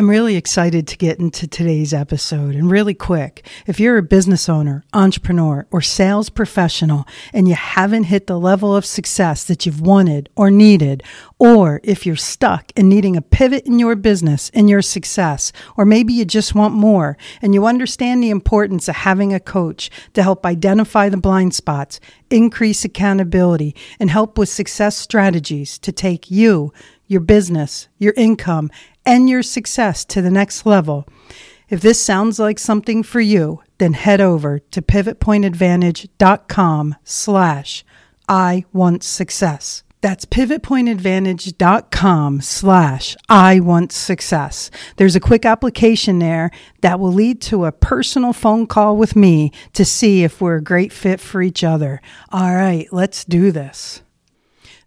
I'm really excited to get into today's episode. And really quick, if you're a business owner, entrepreneur, or sales professional and you haven't hit the level of success that you've wanted or needed, or if you're stuck and needing a pivot in your business and your success, or maybe you just want more and you understand the importance of having a coach to help identify the blind spots, increase accountability, and help with success strategies to take you, your business, your income, and your success to the next level. If this sounds like something for you, then head over to pivotpointadvantage.com slash I want success. That's pivotpointadvantage.com slash I want success. There's a quick application there that will lead to a personal phone call with me to see if we're a great fit for each other. All right, let's do this.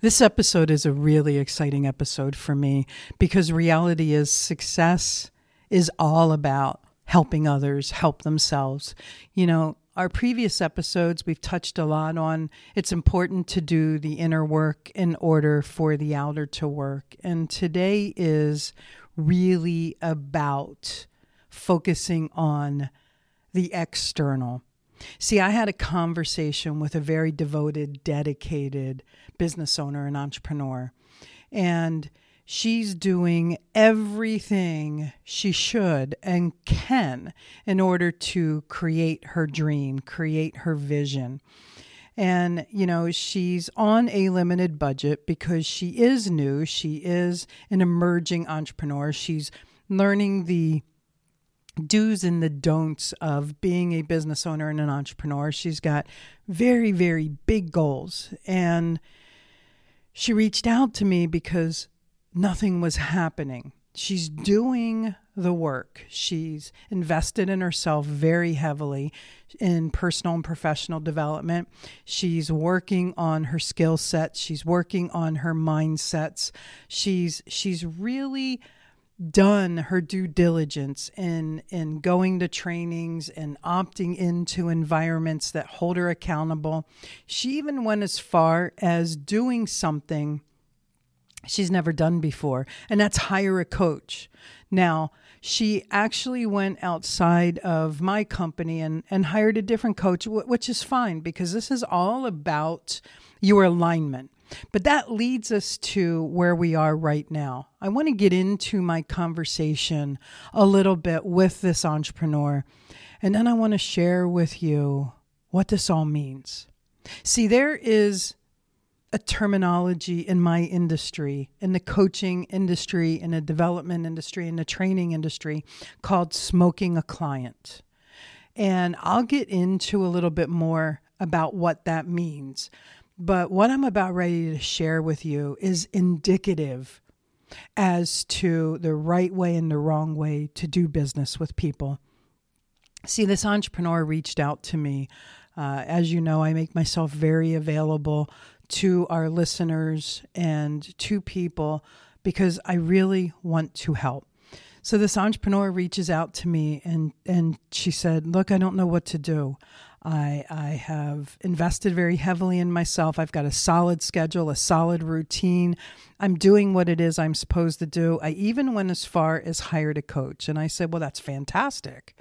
This episode is a really exciting episode for me because reality is success is all about helping others help themselves. You know, our previous episodes, we've touched a lot on it's important to do the inner work in order for the outer to work. And today is really about focusing on the external. See, I had a conversation with a very devoted, dedicated business owner and entrepreneur, and she's doing everything she should and can in order to create her dream, create her vision. And, you know, she's on a limited budget because she is new. She is an emerging entrepreneur. She's learning the do's and the don'ts of being a business owner and an entrepreneur. She's got very, very big goals. And she reached out to me because nothing was happening. She's doing the work. She's invested in herself very heavily in personal and professional development. She's working on her skill sets. She's working on her mindsets. She's she's really done her due diligence in in going to trainings and opting into environments that hold her accountable. She even went as far as doing something she's never done before, and that's hire a coach. Now, she actually went outside of my company and, and hired a different coach, which is fine because this is all about your alignment. But that leads us to where we are right now. I want to get into my conversation a little bit with this entrepreneur, and then I want to share with you what this all means. See, there is a terminology in my industry, in the coaching industry, in the development industry, in the training industry called smoking a client. And I'll get into a little bit more about what that means. But what I'm about ready to share with you is indicative as to the right way and the wrong way to do business with people. See, this entrepreneur reached out to me. Uh, as you know, I make myself very available to our listeners and to people because I really want to help. So this entrepreneur reaches out to me and and she said, "Look, I don't know what to do. I, I have invested very heavily in myself. I've got a solid schedule, a solid routine. I'm doing what it is I'm supposed to do. I even went as far as hired a coach. And I said, Well, that's fantastic.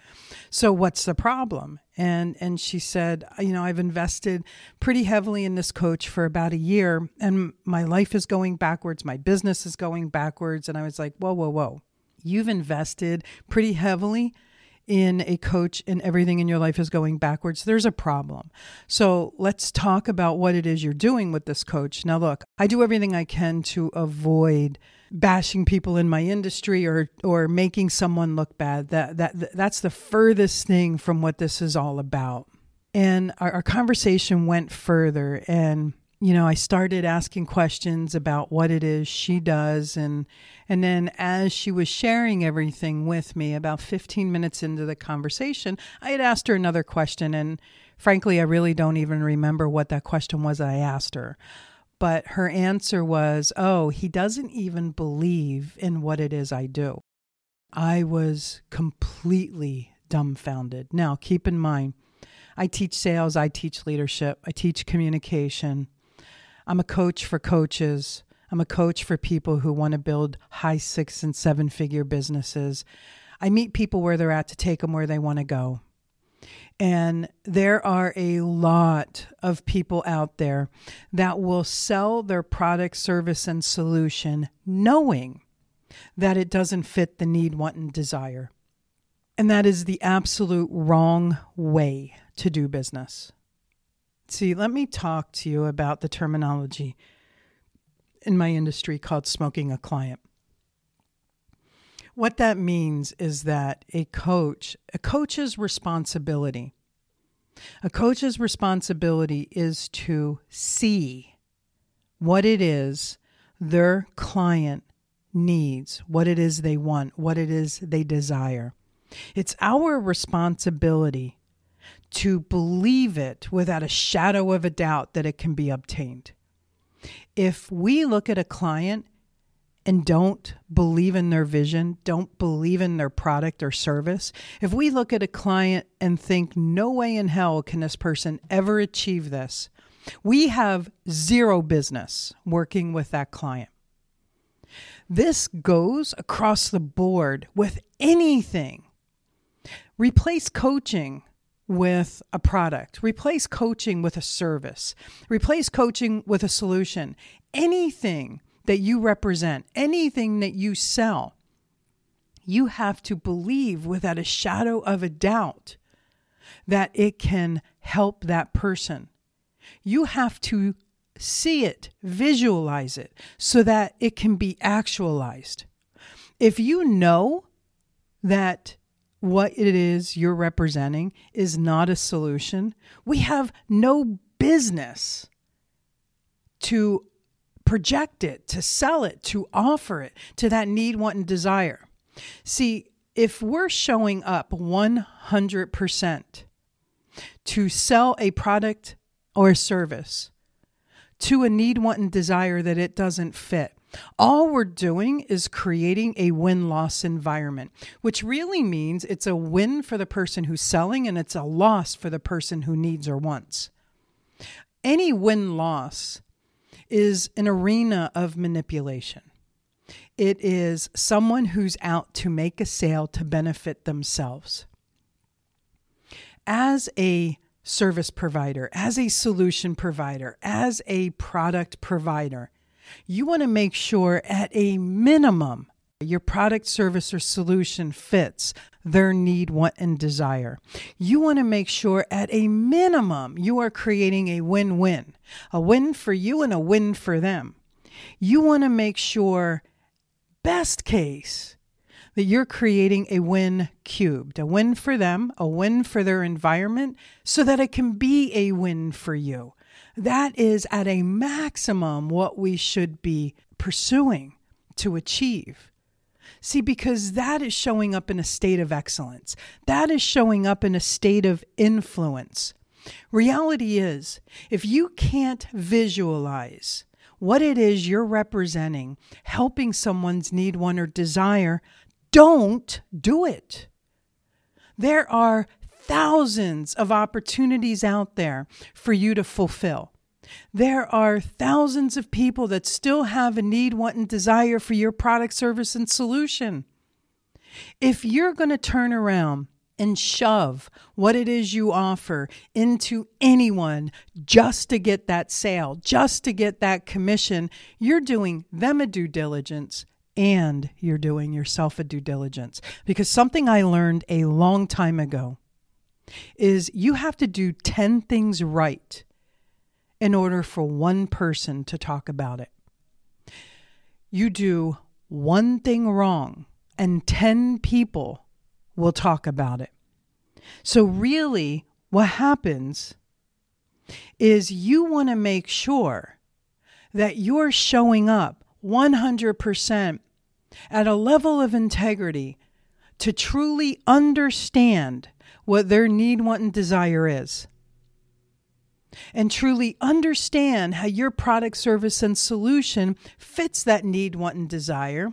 So what's the problem? And and she said, you know, I've invested pretty heavily in this coach for about a year and my life is going backwards, my business is going backwards. And I was like, Whoa, whoa, whoa. You've invested pretty heavily in a coach and everything in your life is going backwards, there's a problem. So let's talk about what it is you're doing with this coach. Now, look, I do everything I can to avoid bashing people in my industry or or making someone look bad. That that that's the furthest thing from what this is all about. And our, our conversation went further and you know, I started asking questions about what it is she does and and then as she was sharing everything with me about 15 minutes into the conversation, I had asked her another question and frankly, I really don't even remember what that question was I asked her. But her answer was, "Oh, he doesn't even believe in what it is I do." I was completely dumbfounded. Now, keep in mind, I teach sales, I teach leadership, I teach communication. I'm a coach for coaches. I'm a coach for people who want to build high six and seven figure businesses. I meet people where they're at to take them where they want to go. And there are a lot of people out there that will sell their product, service, and solution knowing that it doesn't fit the need, want, and desire. And that is the absolute wrong way to do business. See, let me talk to you about the terminology in my industry called smoking a client. What that means is that a coach, a coach's responsibility, a coach's responsibility is to see what it is their client needs, what it is they want, what it is they desire. It's our responsibility to believe it without a shadow of a doubt that it can be obtained. If we look at a client and don't believe in their vision, don't believe in their product or service, if we look at a client and think, no way in hell can this person ever achieve this, we have zero business working with that client. This goes across the board with anything. Replace coaching with a product, replace coaching with a service, replace coaching with a solution. Anything that you represent, anything that you sell, you have to believe without a shadow of a doubt that it can help that person. You have to see it, visualize it, so that it can be actualized. If you know that what it is you're representing is not a solution, we have no business to project it, to sell it, to offer it to that need, want, and desire. See, if we're showing up 100% to sell a product or a service to a need, want, and desire that it doesn't fit, all we're doing is creating a win loss environment, which really means it's a win for the person who's selling and it's a loss for the person who needs or wants. Any win loss is an arena of manipulation. It is someone who's out to make a sale to benefit themselves. As a service provider, as a solution provider, as a product provider, you want to make sure at a minimum your product, service, or solution fits their need, want, and desire. You want to make sure at a minimum you are creating a win win, a win for you and a win for them. You want to make sure, best case, that you're creating a win cubed, a win for them, a win for their environment, so that it can be a win for you. That is at a maximum what we should be pursuing to achieve. See, because that is showing up in a state of excellence, that is showing up in a state of influence. Reality is, if you can't visualize what it is you're representing, helping someone's need, one, or desire, don't do it. There are thousands of opportunities out there for you to fulfill. There are thousands of people that still have a need, want, and desire for your product, service, and solution. If you're going to turn around and shove what it is you offer into anyone just to get that sale, just to get that commission, you're doing them a due diligence and you're doing yourself a due diligence. Because something I learned a long time ago is you have to do 10 things right in order for one person to talk about it. You do one thing wrong and 10 people will talk about it. So, really, what happens is you want to make sure that you're showing up 100% at a level of integrity to truly understand what their need, want, and desire is. And truly understand how your product, service, and solution fits that need, want, and desire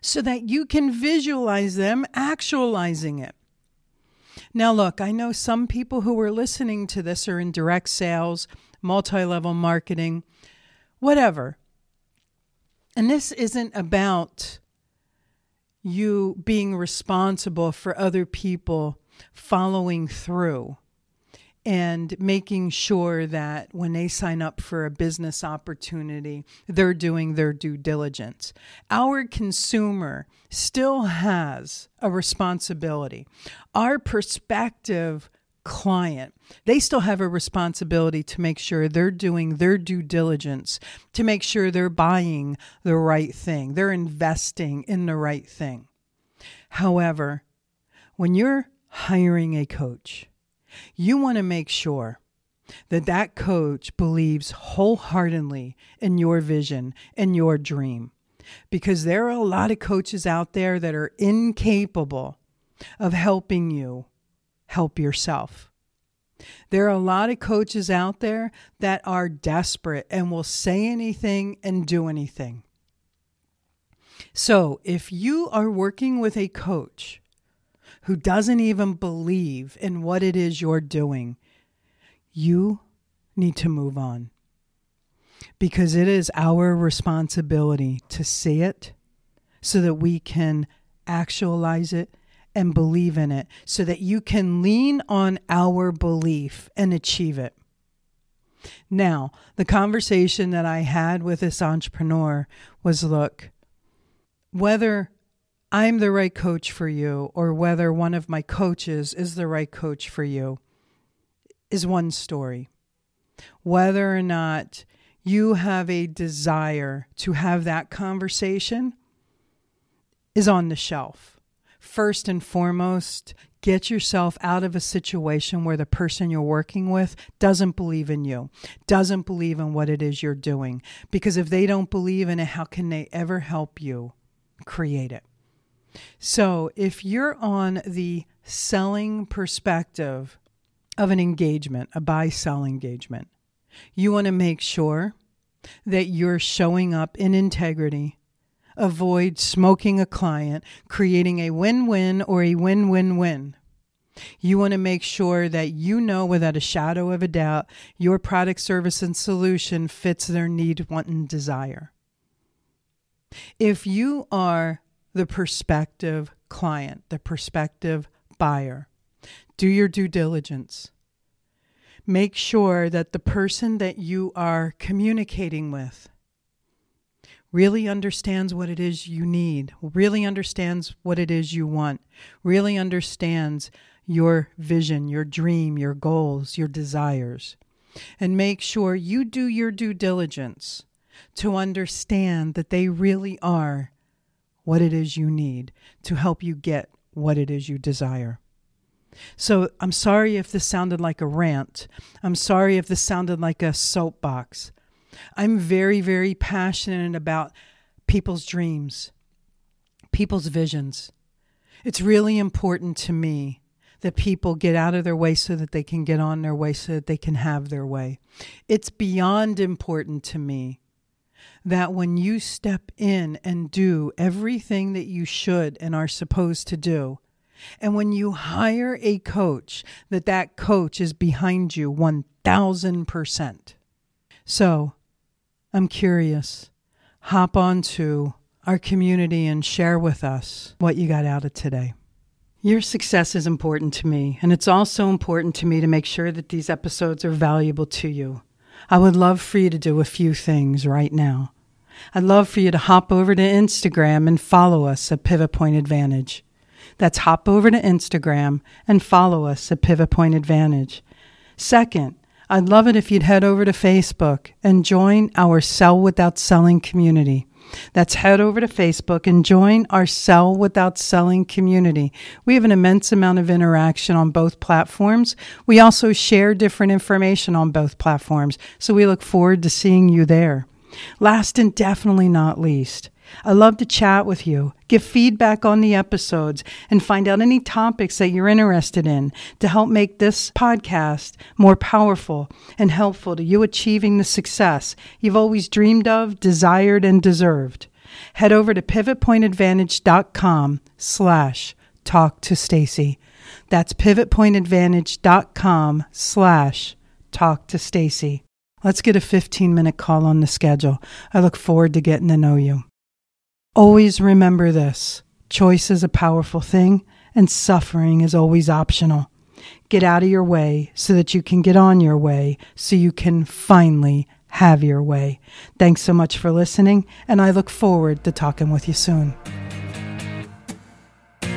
so that you can visualize them actualizing it. Now, look, I know some people who are listening to this are in direct sales, multi level marketing, whatever. And this isn't about you being responsible for other people following through and making sure that when they sign up for a business opportunity, they're doing their due diligence. Our consumer still has a responsibility. Our prospective client, they still have a responsibility to make sure they're doing their due diligence, to make sure they're buying the right thing, they're investing in the right thing. However, when you're hiring a coach, you want to make sure that that coach believes wholeheartedly in your vision and your dream because there are a lot of coaches out there that are incapable of helping you help yourself. There are a lot of coaches out there that are desperate and will say anything and do anything. So, if you are working with a coach who doesn't even believe in what it is you're doing, you need to move on. Because it is our responsibility to see it so that we can actualize it and believe in it, so that you can lean on our belief and achieve it. Now, the conversation that I had with this entrepreneur was look, whether I'm the right coach for you or whether one of my coaches is the right coach for you is one story. Whether or not you have a desire to have that conversation is on the shelf. First and foremost, get yourself out of a situation where the person you're working with doesn't believe in you, doesn't believe in what it is you're doing. Because if they don't believe in it, how can they ever help you create it? So, if you're on the selling perspective of an engagement, a buy sell engagement, you want to make sure that you're showing up in integrity. Avoid smoking a client, creating a win win or a win win win. You want to make sure that you know without a shadow of a doubt your product, service, and solution fits their need, want, and desire. If you are the prospective client, the prospective buyer. Do your due diligence. Make sure that the person that you are communicating with really understands what it is you need, really understands what it is you want, really understands your vision, your dream, your goals, your desires. And make sure you do your due diligence to understand that they really are what it is you need to help you get what it is you desire. So I'm sorry if this sounded like a rant. I'm sorry if this sounded like a soapbox. I'm very, very passionate about people's dreams, people's visions. It's really important to me that people get out of their way so that they can get on their way, so that they can have their way. It's beyond important to me that when you step in and do everything that you should and are supposed to do, and when you hire a coach, that that coach is behind you 1000%. So I'm curious. Hop onto our community and share with us what you got out of today. Your success is important to me, and it's also important to me to make sure that these episodes are valuable to you. I would love for you to do a few things right now. I'd love for you to hop over to Instagram and follow us at Pivot Point Advantage. That's hop over to Instagram and follow us at Pivot Point Advantage. Second, I'd love it if you'd head over to Facebook and join our Sell Without Selling community. That's head over to Facebook and join our Sell Without Selling community. We have an immense amount of interaction on both platforms. We also share different information on both platforms, so we look forward to seeing you there. Last and definitely not least, I love to chat with you, give feedback on the episodes, and find out any topics that you're interested in to help make this podcast more powerful and helpful to you achieving the success you've always dreamed of, desired, and deserved. Head over to pivotpointadvantage.com slash talk to Stacy. That's pivotpointadvantage.com slash talk to Stacy. Let's get a 15 minute call on the schedule. I look forward to getting to know you. Always remember this choice is a powerful thing, and suffering is always optional. Get out of your way so that you can get on your way, so you can finally have your way. Thanks so much for listening, and I look forward to talking with you soon.